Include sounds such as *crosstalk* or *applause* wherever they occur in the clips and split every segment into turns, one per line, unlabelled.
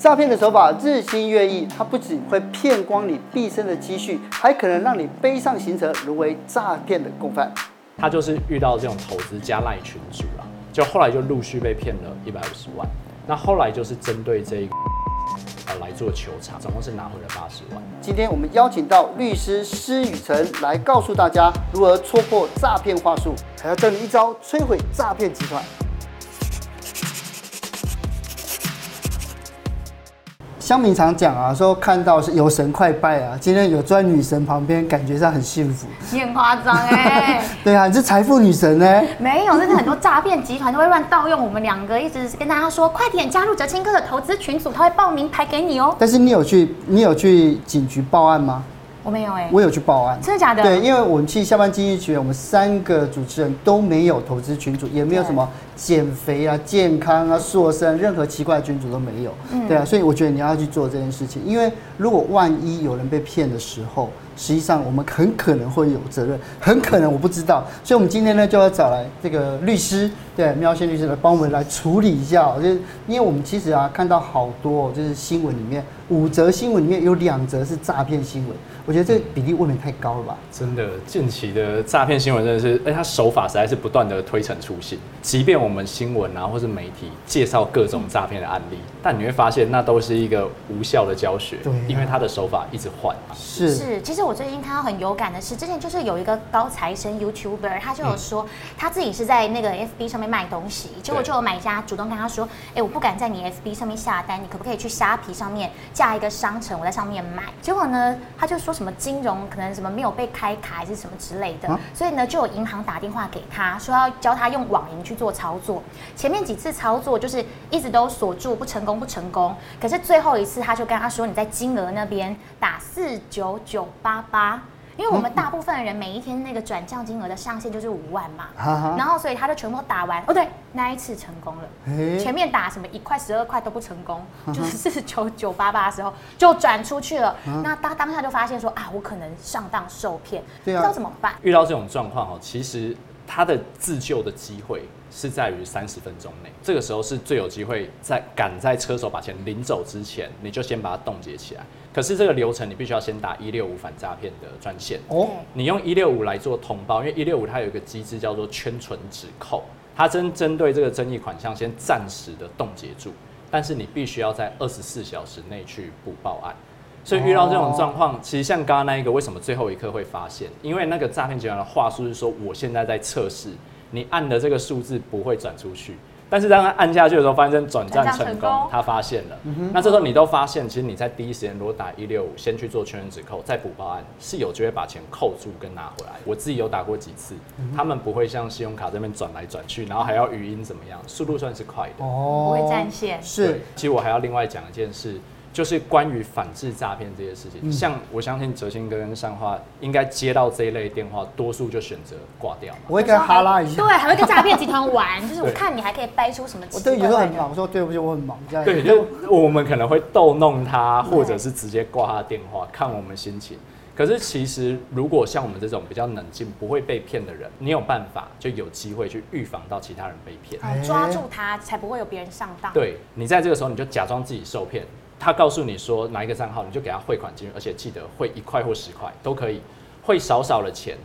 诈骗的手法日新月异，它不仅会骗光你毕生的积蓄，还可能让你背上行程，沦为诈骗的共犯。
他就是遇到这种投资加赖群主啊，就后来就陆续被骗了一百五十万。那后来就是针对这一个呃来做球场，总共是拿回了八十万。
今天我们邀请到律师施雨辰来告诉大家如何戳破诈骗话术，还要教你一招摧毁诈骗集团。乡民常讲啊，说看到是有神快拜啊。今天有坐在女神旁边，感觉上很幸福。
你很夸张哎。*laughs*
对啊，你是财富女神呢、欸？
没有，那是很多诈骗集团都会乱盗用我们两个，一直跟大家说，快点加入哲青哥的投资群组，他会报名牌给你哦。
但是你有去，你有去警局报案吗？
我没有哎、欸，
我有去报案，
真的假的？
对，因为我们去下班经济学，我们三个主持人都没有投资群组，也没有什么减肥啊、健康啊、塑身，任何奇怪的群组都没有。嗯，对啊，所以我觉得你要去做这件事情，因为如果万一有人被骗的时候，实际上我们很可能会有责任，很可能我不知道，所以我们今天呢就要找来这个律师，对，苗宪律师来帮我们来处理一下，就是因为我们其实啊看到好多就是新闻里面五则新闻里面有两则是诈骗新闻。我觉得这比例未免太高了吧？
真的，近期的诈骗新闻真的是，哎，他手法实在是不断的推陈出新。即便我们新闻啊，或是媒体介绍各种诈骗的案例，但你会发现那都是一个无效的教学，对，因为他的手法一直换。
是是，其实我最近看到很有感的是，之前就是有一个高材生 YouTuber，他就有说他自己是在那个 FB 上面卖东西，结果就有买家主动跟他说，哎，我不敢在你 FB 上面下单，你可不可以去虾皮上面架一个商城，我在上面买？结果呢，他就说。什么金融可能什么没有被开卡还是什么之类的，啊、所以呢就有银行打电话给他说要教他用网银去做操作。前面几次操作就是一直都锁住不成功不成功，可是最后一次他就跟他说，你在金额那边打四九九八八。因为我们大部分的人每一天那个转账金额的上限就是五万嘛，然后所以他就全部打完。哦，对，那一次成功了，前面打什么一块十二块都不成功，就是四九九八八的时候就转出去了。那他当下就发现说啊，我可能上当受骗，不知道怎么办。
遇到这种状况哦，其实他的自救的机会是在于三十分钟内，这个时候是最有机会在赶在车手把钱领走之前，你就先把它冻结起来。可是这个流程你必须要先打一六五反诈骗的专线哦。你用一六五来做通报，因为一六五它有一个机制叫做圈存止扣，它针针对这个争议款项先暂时的冻结住，但是你必须要在二十四小时内去补报案。所以遇到这种状况，其实像刚刚那一个，为什么最后一刻会发现？因为那个诈骗集团的话术是说，我现在在测试，你按的这个数字不会转出去。但是当他按下去的时候，发现转账成功，他发现了。那这时候你都发现，其实你在第一时间如果打一六五，先去做全员止扣，再补报案，是有机会把钱扣住跟拿回来。我自己有打过几次，他们不会像信用卡这边转来转去，然后还要语音怎么样，速度算是快的。
哦，不会占线。
是。
其实我还要另外讲一件事。就是关于反制诈骗这些事情，嗯、像我相信哲兴哥跟上花应该接到这一类电话，多数就选择挂掉。
我会跟他哈拉一下，
对，还会跟诈骗集团玩，*laughs* 就是我看你还可以掰出什么。
我对有时候很忙，我说对不起，我很忙这样。
对，就我们可能会逗弄他，或者是直接挂他的电话，看我们心情。可是其实如果像我们这种比较冷静、不会被骗的人，你有办法就有机会去预防到其他人被骗，
抓住他才不会有别人上当。
对，你在这个时候你就假装自己受骗。他告诉你说哪一个账号，你就给他汇款进去，而且记得汇一块或十块都可以，汇少少的钱。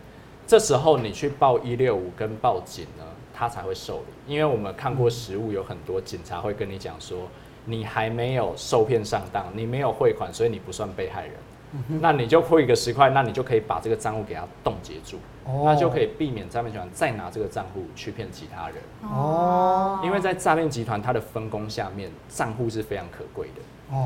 这时候你去报一六五跟报警呢，他才会受理。因为我们看过实务，有很多警察会跟你讲说，你还没有受骗上当，你没有汇款，所以你不算被害人。那你就汇一个十块，那你就可以把这个账户给他冻结住，那就可以避免诈骗集团再拿这个账户去骗其他人。哦，因为在诈骗集团它的分工下面，账户是非常可贵的。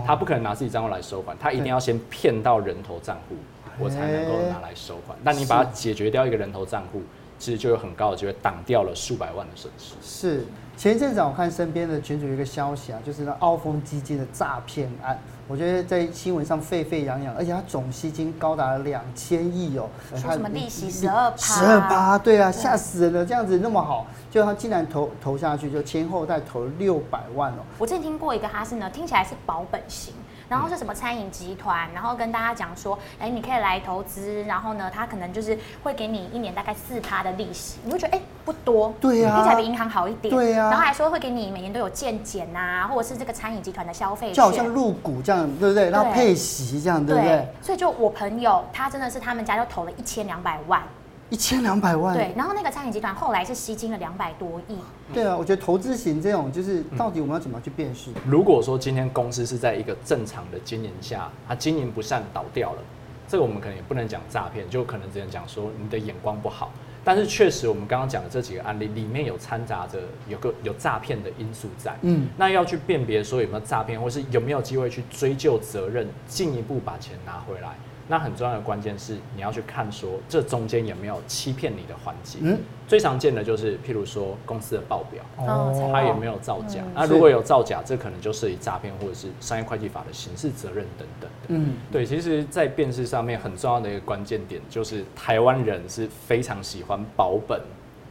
他不可能拿自己账户来收款，他一定要先骗到人头账户，我才能够拿来收款。但你把它解决掉一个人头账户，其实就有很高的机会挡掉了数百万的损失。
是，前一阵子我看身边的群主有一个消息啊，就是那澳丰基金的诈骗案。我觉得在新闻上沸沸扬扬，而且它总吸金高达两千亿哦。
说什么利息十二趴？
十二趴，对啊，吓死人了！这样子那么好，就他竟然投投下去，就前后代投六百万哦。
我之前听过一个，哈是呢，听起来是保本型。然后是什么餐饮集团，然后跟大家讲说，哎，你可以来投资，然后呢，他可能就是会给你一年大概四趴的利息，你会觉得哎不多，
对呀，
听起来比银行好一点，
对呀，
然后还说会给你每年都有健检啊，或者是这个餐饮集团的消费，
就好像入股这样，对不对？然后配息这样，对不对？
所以就我朋友，他真的是他们家就投了一千两百万。
一千两百万，
对，然后那个餐饮集团后来是吸金了两百多亿。
对啊，我觉得投资型这种，就是到底我们要怎么去辨识？
如果说今天公司是在一个正常的经营下，它经营不善倒掉了，这个我们可能也不能讲诈骗，就可能只能讲说你的眼光不好。但是确实，我们刚刚讲的这几个案例里面有掺杂着有个有诈骗的因素在。嗯，那要去辨别说有没有诈骗，或是有没有机会去追究责任，进一步把钱拿回来。那很重要的关键是，你要去看说这中间有没有欺骗你的环节。嗯，最常见的就是，譬如说公司的报表，哦，它有没有造假？那如果有造假，这可能就涉及诈骗或者是商业会计法的刑事责任等等的。嗯，对，其实，在辨识上面很重要的一个关键点，就是台湾人是非常喜欢保本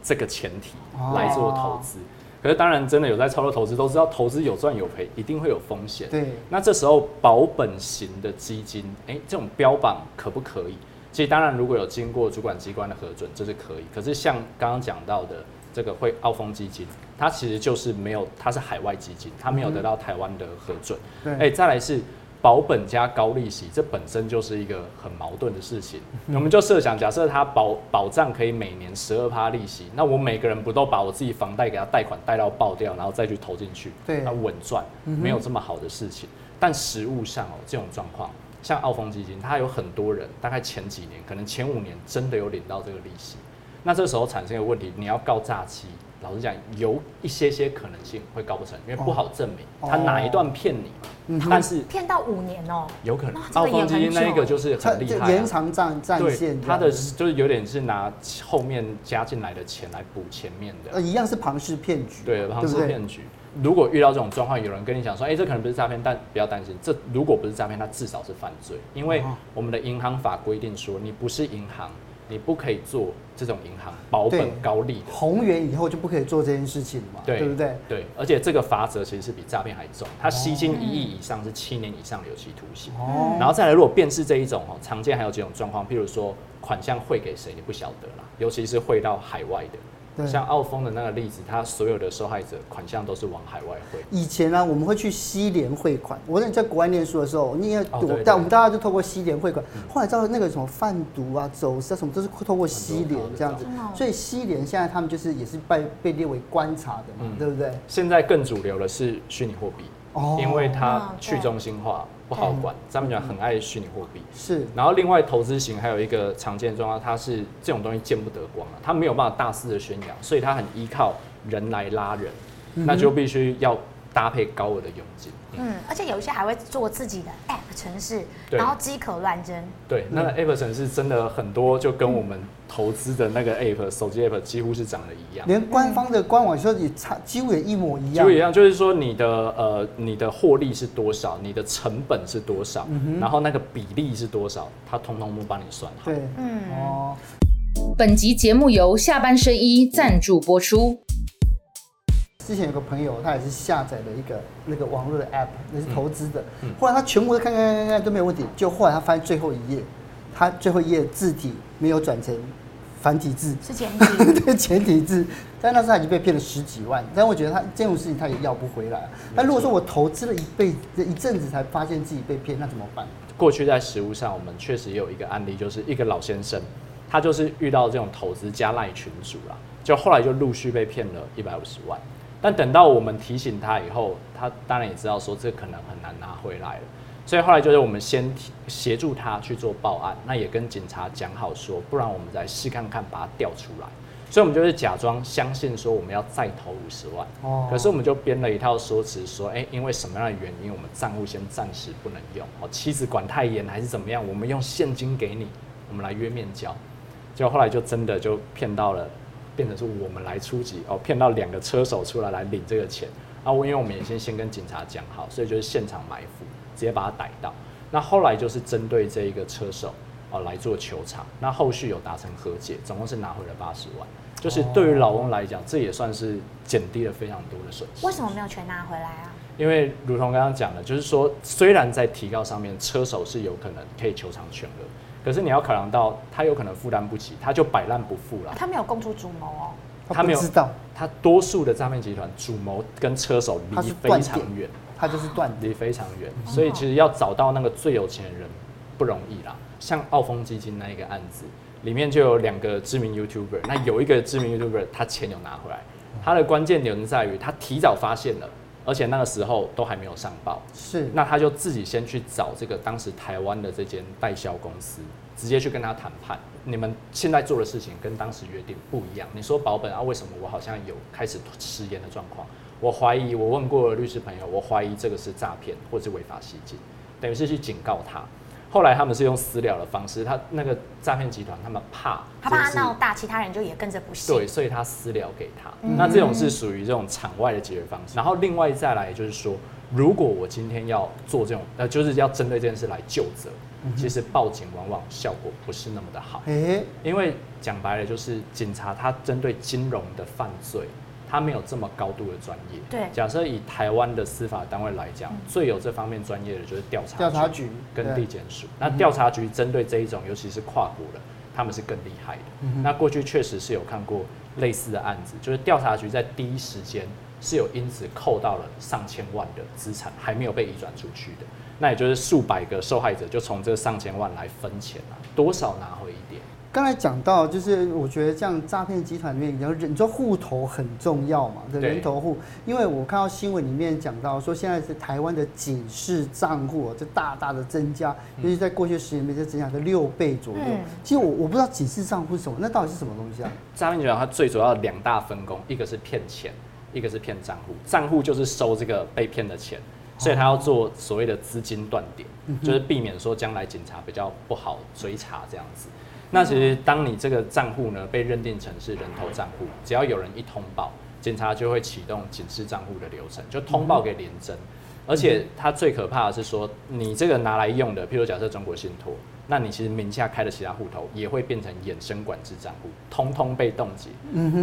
这个前提来做投资。可是当然，真的有在操作投资，都知道投资有赚有赔，一定会有风险。
对，
那这时候保本型的基金，哎、欸，这种标榜可不可以？其实当然，如果有经过主管机关的核准，这是可以。可是像刚刚讲到的这个会澳丰基金，它其实就是没有，它是海外基金，它没有得到台湾的核准。对，哎，再来是。保本加高利息，这本身就是一个很矛盾的事情。*laughs* 我们就设想，假设它保保障可以每年十二趴利息，那我每个人不都把我自己房贷给他贷款贷到爆掉，然后再去投进去，对，那稳赚，没有这么好的事情。但实务上哦，这种状况，像澳丰基金，它有很多人，大概前几年，可能前五年真的有领到这个利息，那这时候产生一个问题，你要告诈欺。老实讲，有一些些可能性会告不成，因为不好证明他哪一段骗你。嗯，但是
骗到五年哦，
有可能。澳丰基金那一个就是很厉害，
延长战战线。
他的就是有点是拿后面加进来的钱来补前面的。
呃，一样是庞氏骗局。
对，庞氏骗局。如果遇到这种状况，有人跟你讲说，哎，这可能不是诈骗，但不要担心，这如果不是诈骗，它至少是犯罪，因为我们的银行法规定说，你不是银行。你不可以做这种银行保本高利的。宏
源以后就不可以做这件事情嘛？对，对不对？
对，而且这个罚则其实是比诈骗还重，它吸金一亿以上是七年以上有期徒刑。哦。然后再来，如果辨识这一种哦，常见还有几种状况，譬如说款项汇给谁你不晓得啦，尤其是汇到海外的。像澳丰的那个例子，它所有的受害者款项都是往海外汇。
以前呢、啊，我们会去西联汇款。我在在国外念书的时候，你也但我们大家就透过西联汇款。后来知道那个什么贩毒啊、走私啊什么，都是透过西联这样子。所以西联现在他们就是也是被被列为观察的嘛，对不对？
现在更主流的是虚拟货币，哦，因为它去中心化。不好管，他们讲很爱虚拟货币。是，然后另外投资型还有一个常见状况，它是这种东西见不得光啊，它没有办法大肆的宣扬，所以它很依靠人来拉人，嗯、那就必须要搭配高额的佣金。
嗯，而且有一些还会做自己的 App 城市，然后机可乱真。
对，那个 App 城市真的很多，就跟我们投资的那个 App 手机 App 几乎是长得一样，
连官方的官网说也差，几乎也一模一样。
几乎一样，就是说你的呃你的获利是多少，你的成本是多少，嗯、然后那个比例是多少，它通通都帮你算好。
对，嗯哦。
本集节目由下半身衣赞助播出。
之前有个朋友，他也是下载了一个那个网络的 app，那是投资的。嗯嗯、后来他全部都看看看看都没有问题，就后来他发现最后一页，他最后一页字体没有转成繁体字，
是简体，*laughs*
对简体字。但那时候他已经被骗了十几万。但我觉得他这种事情他也要不回来。但如果说我投资了一辈子一阵子才发现自己被骗，那怎么办？
过去在实务上，我们确实也有一个案例，就是一个老先生，他就是遇到这种投资加赖群主啦，就后来就陆续被骗了一百五十万。但等到我们提醒他以后，他当然也知道说这可能很难拿回来了，所以后来就是我们先协助他去做报案，那也跟警察讲好说，不然我们再试看看把他调出来。所以我们就是假装相信说我们要再投五十万，哦，可是我们就编了一套说辞说，哎，因为什么样的原因，我们账户先暂时不能用，哦，妻子管太严还是怎么样，我们用现金给你，我们来约面交，结果后来就真的就骗到了。变成是我们来出击哦，骗到两个车手出来来领这个钱啊！我因为我们也先先跟警察讲好，所以就是现场埋伏，直接把他逮到。那后来就是针对这一个车手哦来做球场，那后续有达成和解，总共是拿回了八十万。就是对于老翁来讲，这也算是减低了非常多的损失。
为什么没有全拿回来啊？
因为如同刚刚讲的，就是说，虽然在提告上面，车手是有可能可以求偿全额，可是你要考量到他有可能负担不起，他就摆烂不付了。
他没有供出主谋哦，
他没有知道，
他多数的诈骗集团主谋跟车手离非常远，
他就是断
离非常远，所以其实要找到那个最有钱的人不容易啦。像澳丰基金那一个案子，里面就有两个知名 YouTuber，那有一个知名 YouTuber 他钱有拿回来，他的关键点在于他提早发现了。而且那个时候都还没有上报，
是，
那他就自己先去找这个当时台湾的这间代销公司，直接去跟他谈判。你们现在做的事情跟当时约定不一样。你说保本啊，为什么我好像有开始食言的状况？我怀疑，我问过了律师朋友，我怀疑这个是诈骗或是违法吸金，等于是去警告他。后来他们是用私了的方式，他那个诈骗集团他们怕
他怕他闹大，其他人就也跟着不信。
对，所以他私了给他。嗯、那这种是属于这种场外的解决方式。然后另外再来就是说，如果我今天要做这种，呃，就是要针对这件事来就责，嗯、其实报警往往效果不是那么的好。
欸、
因为讲白了就是警察他针对金融的犯罪。他没有这么高度的专业。
对，
假设以台湾的司法单位来讲，最有这方面专业的就是调查
调查局
跟地检署。那调查局针对这一种，尤其是跨国的，他们是更厉害的。那过去确实是有看过类似的案子，就是调查局在第一时间是有因此扣到了上千万的资产，还没有被移转出去的。那也就是数百个受害者就从这上千万来分钱啊，多少拿回一点。
刚才讲到，就是我觉得这样诈骗集团里面，然后你说户头很重要嘛，对人头户，因为我看到新闻里面讲到说，现在是台湾的警示账户这大大的增加，尤其在过去十年里面就增加了六倍左右。其实我我不知道警示账户是什么，那到底是什么东西啊？
诈骗集团它最主要的两大分工，一个是骗钱，一个是骗账户。账户就是收这个被骗的钱，所以他要做所谓的资金断点，就是避免说将来警察比较不好追查这样子。那其实，当你这个账户呢被认定成是人头账户，只要有人一通报，警察就会启动警示账户的流程，就通报给联征。而且，它最可怕的是说，你这个拿来用的，譬如假设中国信托，那你其实名下开的其他户头也会变成衍生管制账户，通通被冻结。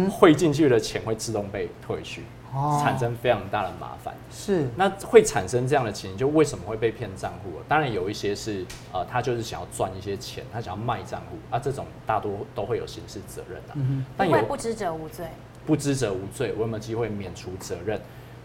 汇进去的钱会自动被退去。产生非常大的麻烦，
是
那会产生这样的情形，就为什么会被骗账户？当然有一些是呃，他就是想要赚一些钱，他想要卖账户啊，这种大多都会有刑事责任的。嗯、
但有不知者无罪，
不知者无罪，我有没有机会免除责任？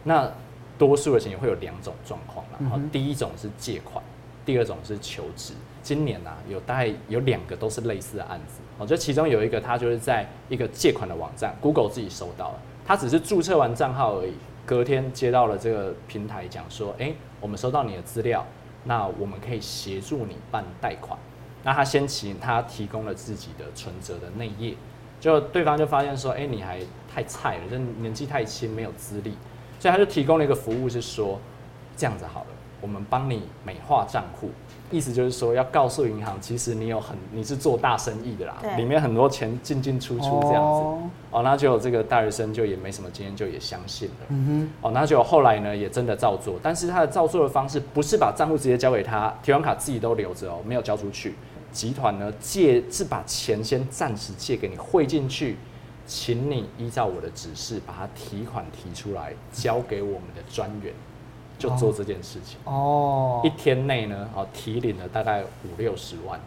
那多数的情形会有两种状况，然后第一种是借款，第二种是求职。今年啊，有大概有两个都是类似的案子，我觉得其中有一个他就是在一个借款的网站，Google 自己收到了。他只是注册完账号而已，隔天接到了这个平台讲说，哎、我们收到你的资料，那我们可以协助你办贷款。那他先请他提供了自己的存折的内页，就对方就发现说，哎、你还太菜了，这年纪太轻，没有资历，所以他就提供了一个服务，是说这样子好了，我们帮你美化账户。意思就是说，要告诉银行，其实你有很你是做大生意的啦，里面很多钱进进出出这样子。哦，那就这个大学生就也没什么经验，就也相信了。嗯哼。哦，那就后来呢，也真的照做，但是他的照做的方式不是把账户直接交给他，提款卡自己都留着哦，没有交出去。集团呢借是把钱先暂时借给你汇进去，请你依照我的指示把它提款提出来，交给我们的专员。就做这件事情哦，一天内呢，哦，提领了大概五六十万。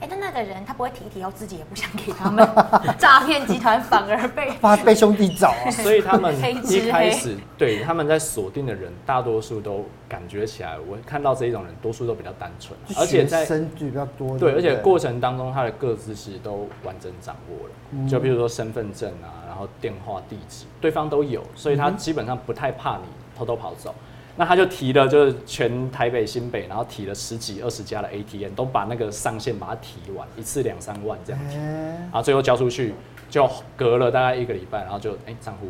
哎，但那个人他不会提一提后自己也不想给他们，*laughs* 诈骗集团反而被 *laughs*
怕被兄弟找啊。*laughs*
所以他们一开始对他们在锁定的人，大多数都感觉起来，我看到这一种人，多数都比较单纯，而且在
生比较多。
对，而且过程当中他的各自其实都完整掌握了，就比如说身份证啊，然后电话地址，对方都有，所以他基本上不太怕你偷偷跑走。那他就提了，就是全台北、新北，然后提了十几、二十家的 ATM，都把那个上限把它提完，一次两三万这样子，然后最后交出去，就隔了大概一个礼拜，然后就哎账户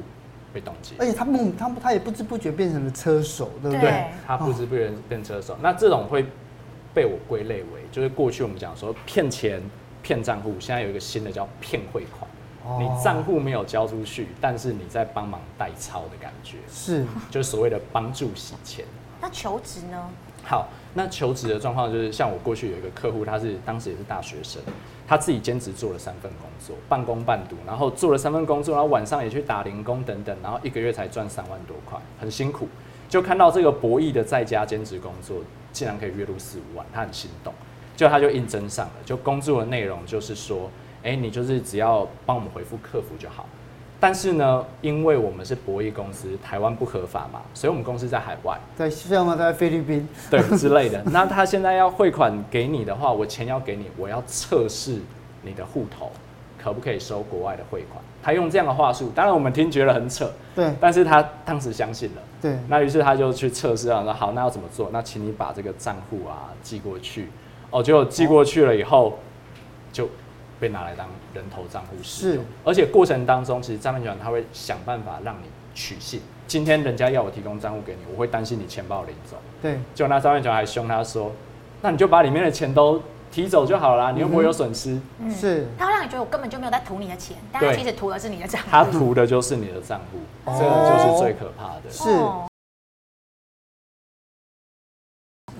被冻结。
而且他们他他也不知不觉变成了车手，对不对？对
他不知不觉变车手，那这种会被我归类为，就是过去我们讲说骗钱、骗账户，现在有一个新的叫骗汇款。你账户没有交出去，但是你在帮忙代操的感觉，
是，
就是所谓的帮助洗钱。
那求职呢？
好，那求职的状况就是，像我过去有一个客户，他是当时也是大学生，他自己兼职做了三份工作，半工半读，然后做了三份工作，然后晚上也去打零工等等，然后一个月才赚三万多块，很辛苦。就看到这个博弈的在家兼职工作竟然可以月入四五万，他很心动，就他就应征上了，就工作的内容就是说，哎，你就是只要帮我们回复客服就好。但是呢，因为我们是博弈公司，台湾不合法嘛，所以我们公司在海外，
对，像我在菲律宾，
对之类的。那他现在要汇款给你的话，我钱要给你，我要测试你的户头可不可以收国外的汇款。他用这样的话术，当然我们听觉得很扯，
对，
但是他当时相信了，
对。
那于是他就去测试啊，说好，那要怎么做？那请你把这个账户啊寄过去。哦，结果寄过去了以后，就。被拿来当人头账户使用，而且过程当中，其实诈骗集团他会想办法让你取信。今天人家要我提供账户给你，我会担心你钱把我领走。
对，
就那诈骗集团还凶他说：“那你就把里面的钱都提走就好了，你又不会有损失。
嗯”是，
他会让你觉得我根本就没有在图你的钱，但他其实图的是你的账户。
他图的就是你的账户，这个就是最可怕的。
是。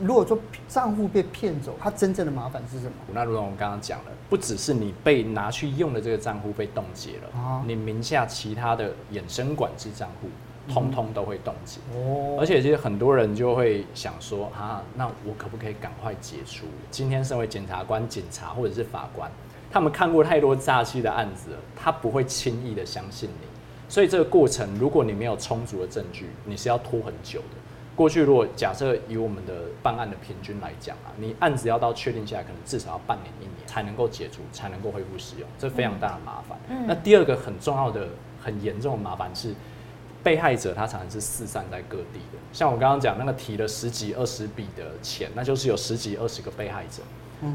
如果说账户被骗走，它真正的麻烦是什么？
那如同我们刚刚讲了，不只是你被拿去用的这个账户被冻结了，啊、你名下其他的衍生管制账户，通通都会冻结。哦，而且其实很多人就会想说啊，那我可不可以赶快解除？今天身为检察官、警察或者是法官，他们看过太多诈欺的案子了，他不会轻易的相信你。所以这个过程，如果你没有充足的证据，你是要拖很久的。过去如果假设以我们的办案的平均来讲啊，你案子要到确定下来，可能至少要半年一年才能够解除，才能够恢复使用，这非常大的麻烦。嗯、那第二个很重要的、很严重的麻烦是，被害者他常常是四散在各地的。像我刚刚讲那个提了十几二十笔的钱，那就是有十几二十个被害者。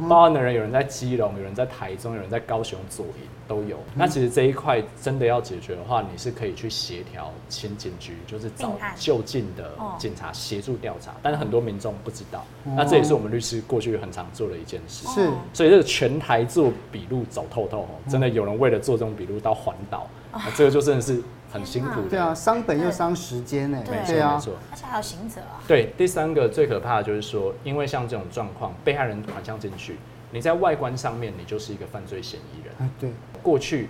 报案的人有人在基隆，有人在台中，有人在高雄左营都有。那其实这一块真的要解决的话，你是可以去协调前警局，就是找就近的警察协助调查。但是很多民众不知道，那这也是我们律师过去很常做的一件事。
是，
所以这个全台做笔录走透透，真的有人为了做这种笔录到环岛，那这个就真的是。很辛苦的，
对啊，伤本又伤时间呢。
对，
对啊，
而且还有行者啊。
对，第三个最可怕的就是说，因为像这种状况，被害人款项进去，你在外观上面，你就是一个犯罪嫌疑人。
啊，对。
过去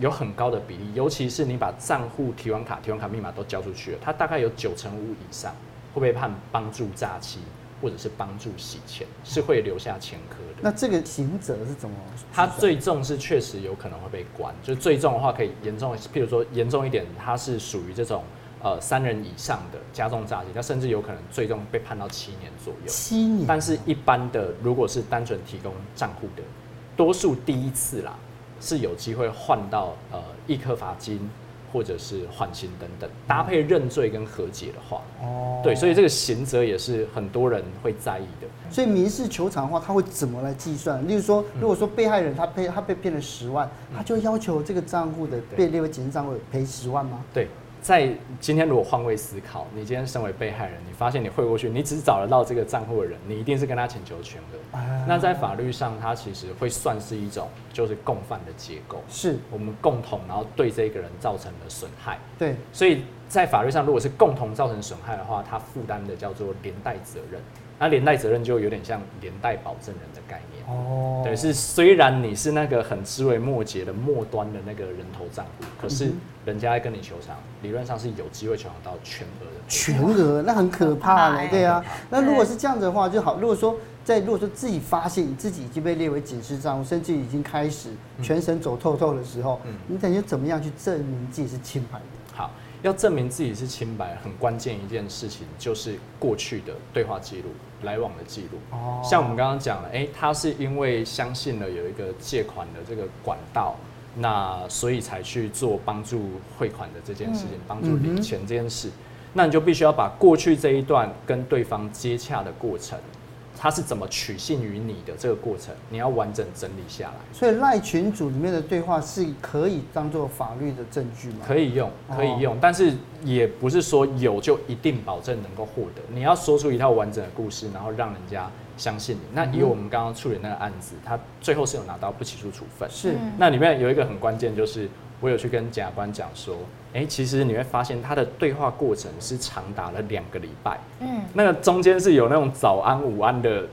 有很高的比例，尤其是你把账户、提款卡、提款卡密码都交出去了，他大概有九成五以上会被判帮助诈欺。或者是帮助洗钱，是会留下前科的。
那这个刑责是怎么？
他最重是确实有可能会被关，就最重的话可以严重，譬如说严重一点，他是属于这种呃三人以上的加重诈欺，他甚至有可能最终被判到七年左右。
七年。
但是一般的，如果是单纯提供账户的，多数第一次啦是有机会换到呃一颗罚金。或者是缓刑等等，搭配认罪跟和解的话，哦，对，所以这个刑责也是很多人会在意的。
所以民事求偿的话，他会怎么来计算？例如说，如果说被害人他被他被骗了十万，他就要求这个账户的被列为警示账户赔十万吗？
对。在今天，如果换位思考，你今天身为被害人，你发现你汇过去，你只找得到这个账户的人，你一定是跟他请求全额。啊、那在法律上，他其实会算是一种就是共犯的结构，
是
我们共同然后对这个人造成的损害。
对，
所以在法律上，如果是共同造成损害的话，他负担的叫做连带责任。那连带责任就有点像连带保证人的概念哦，对，是虽然你是那个很枝微末节的末端的那个人头账户，可是人家在跟你求偿，理论上是有机会求偿到全额的。
全额那很可怕嘞，对啊。那如果是这样子的话就好。如果说在如果说自己发现你自己已经被列为警示账户，甚至已经开始全身走透透的时候，你等于怎么样去证明自己是清白的？
好。要证明自己是清白，很关键一件事情就是过去的对话记录、来往的记录。哦，像我们刚刚讲了，诶，他是因为相信了有一个借款的这个管道，那所以才去做帮助汇款的这件事情，帮助领钱这件事，那你就必须要把过去这一段跟对方接洽的过程。他是怎么取信于你的这个过程，你要完整整理下来。
所以赖群组里面的对话是可以当做法律的证据吗？
可以用，可以用，但是也不是说有就一定保证能够获得。你要说出一套完整的故事，然后让人家相信你。那以我们刚刚处理那个案子，他最后是有拿到不起诉处分。
是，
那里面有一个很关键，就是我有去跟检察官讲说。哎，其实你会发现他的对话过程是长达了两个礼拜。嗯，那个中间是有那种早安、午安的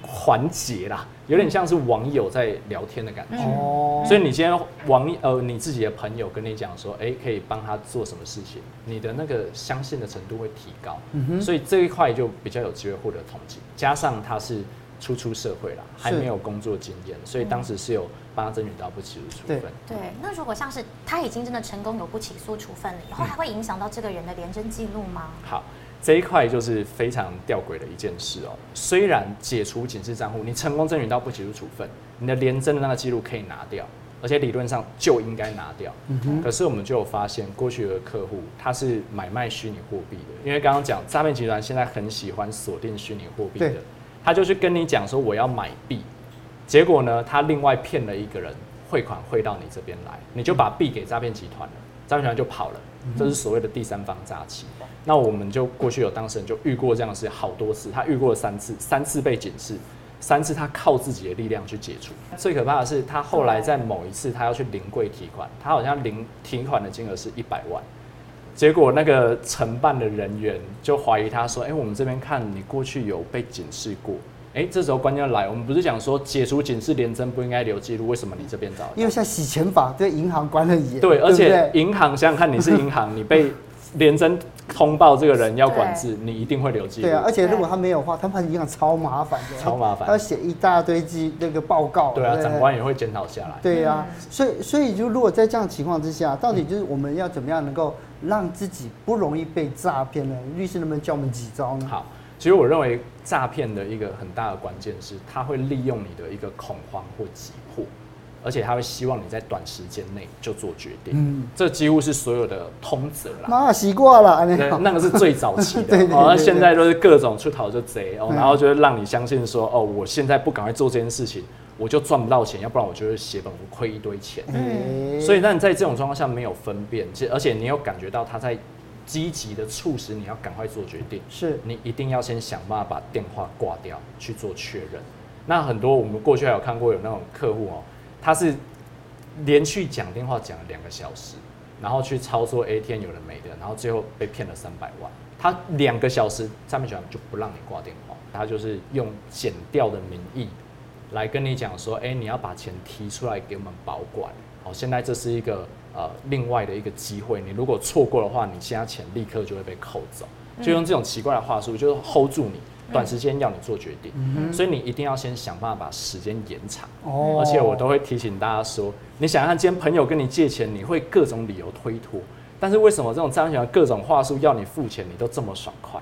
环节啦，有点像是网友在聊天的感觉。
哦，
所以你今天网呃你自己的朋友跟你讲说，哎、欸，可以帮他做什么事情，你的那个相信的程度会提高。嗯哼，所以这一块就比较有机会获得同情，加上他是初出社会啦，还没有工作经验，所以当时是有帮他争取到不起诉处分。
对，那如果像是他已经真的成功有不起诉处分了以后，还会影响到这个人的廉征记录吗？
好。这一块就是非常吊诡的一件事哦。虽然解除警示账户，你成功争取到不起诉处分，你的廉征的那个记录可以拿掉，而且理论上就应该拿掉。嗯哼。可是我们就有发现，过去的客户他是买卖虚拟货币的，因为刚刚讲诈骗集团现在很喜欢锁定虚拟货币的，他就去跟你讲说我要买币，结果呢，他另外骗了一个人汇款汇到你这边来，你就把币给诈骗集团了，诈骗集团就跑了。这是所谓的第三方诈欺。那我们就过去有当事人就遇过这样的事好多次，他遇过了三次，三次被警示，三次他靠自己的力量去解除。最可怕的是，他后来在某一次他要去临柜提款，他好像临提款的金额是一百万，结果那个承办的人员就怀疑他说：“哎，我们这边看你过去有被警示过。”哎，这时候关键来，我们不是讲说解除警示连征不应该留记录，为什么你这边找？
因为像洗钱法对银行管很严。
对，而且银行想想看，你是银行，你被连征通报这个人要管制，你一定会留记录。
对啊，而且如果他没有的话，他们银行超麻烦的，
超麻烦，他
要写一大堆记那个报告。
对啊，长官也会检讨下来。
对啊，所以所以就如果在这样的情况之下，到底就是我们要怎么样能够让自己不容易被诈骗呢？律师能不能教我们几招呢？
好。其实我认为诈骗的一个很大的关键是，他会利用你的一个恐慌或急迫，而且他会希望你在短时间内就做决定。嗯，这几乎是所有的通则啦。
那习惯了，
对，那个是最早期的。*laughs* 哦，现在都是各种出逃就贼哦，然后就是让你相信说，哦，我现在不赶快做这件事情，我就赚不到钱，要不然我就会血本无亏一堆钱。嗯，所以那你在这种状况下没有分辨，其实而且你有感觉到他在。积极的促使你要赶快做决定，
是你
一定要先想办法把电话挂掉去做确认。那很多我们过去还有看过有那种客户哦，他是连续讲电话讲了两个小时，然后去操作 ATM 有的没的，然后最后被骗了三百万。他两个小时上面讲就不让你挂电话，他就是用减掉的名义来跟你讲说，哎，你要把钱提出来给我们保管。好，现在这是一个。呃，另外的一个机会，你如果错过的话，你现在钱立刻就会被扣走。就用这种奇怪的话术，就是 hold 住你，短时间要你做决定。嗯、所以你一定要先想办法把时间延长。哦。而且我都会提醒大家说，你想看今天朋友跟你借钱，你会各种理由推脱，但是为什么这种诈骗集团各种话术要你付钱，你都这么爽快？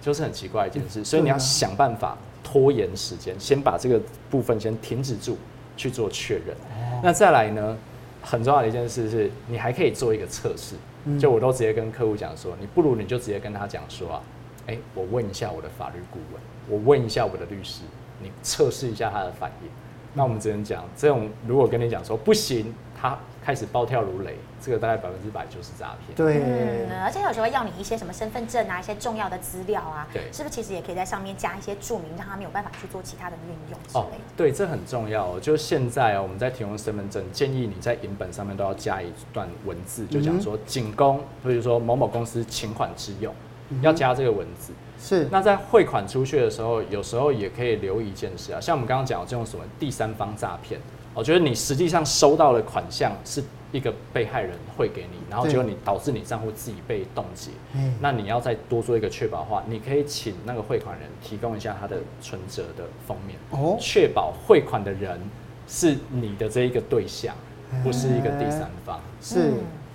就是很奇怪一件事。所以你要想办法拖延时间，先把这个部分先停止住去做确认。那再来呢？很重要的一件事是，你还可以做一个测试，就我都直接跟客户讲说，你不如你就直接跟他讲说啊，哎，我问一下我的法律顾问，我问一下我的律师，你测试一下他的反应。那我们只能讲，这种如果跟你讲说不行，他。开始暴跳如雷，这个大概百分之百就是诈骗。
对，
嗯，而且有时候要你一些什么身份证啊，一些重要的资料啊，
对，
是不是其实也可以在上面加一些注明，让他没有办法去做其他的运用之类的。
哦，对，这很重要哦。就现在哦，我们在提供身份证，建议你在银本上面都要加一段文字，就讲说仅供，比如说某某公司请款之用，要加这个文字。
是。那
在汇款出去的时候，有时候也可以留意一件事啊，像我们刚刚讲的这种什么第三方诈骗。我觉得你实际上收到的款项是一个被害人汇给你，然后结果你导致你账户自己被冻结。嗯，那你要再多做一个确保的话，你可以请那个汇款人提供一下他的存折的封面，哦，确保汇款的人是你的这一个对象，不是一个第三方。
是。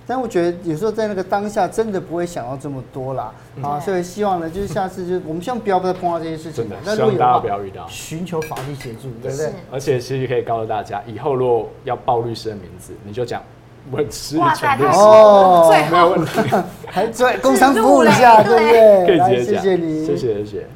但我觉得有时候在那个当下，真的不会想到这么多啦，啊，所以希望呢，就是下次就我们希望不要再碰到这些事情。
真的，希望大家不要遇到。
寻求法律协助，对不对？
而且其实可以告诉大家，以后如果要报律师的名字，你就讲文思泉律师
哦，没有问题。*laughs* 还对工商服务一下，对不对？
可以直接讲。
谢谢你，
谢谢谢谢。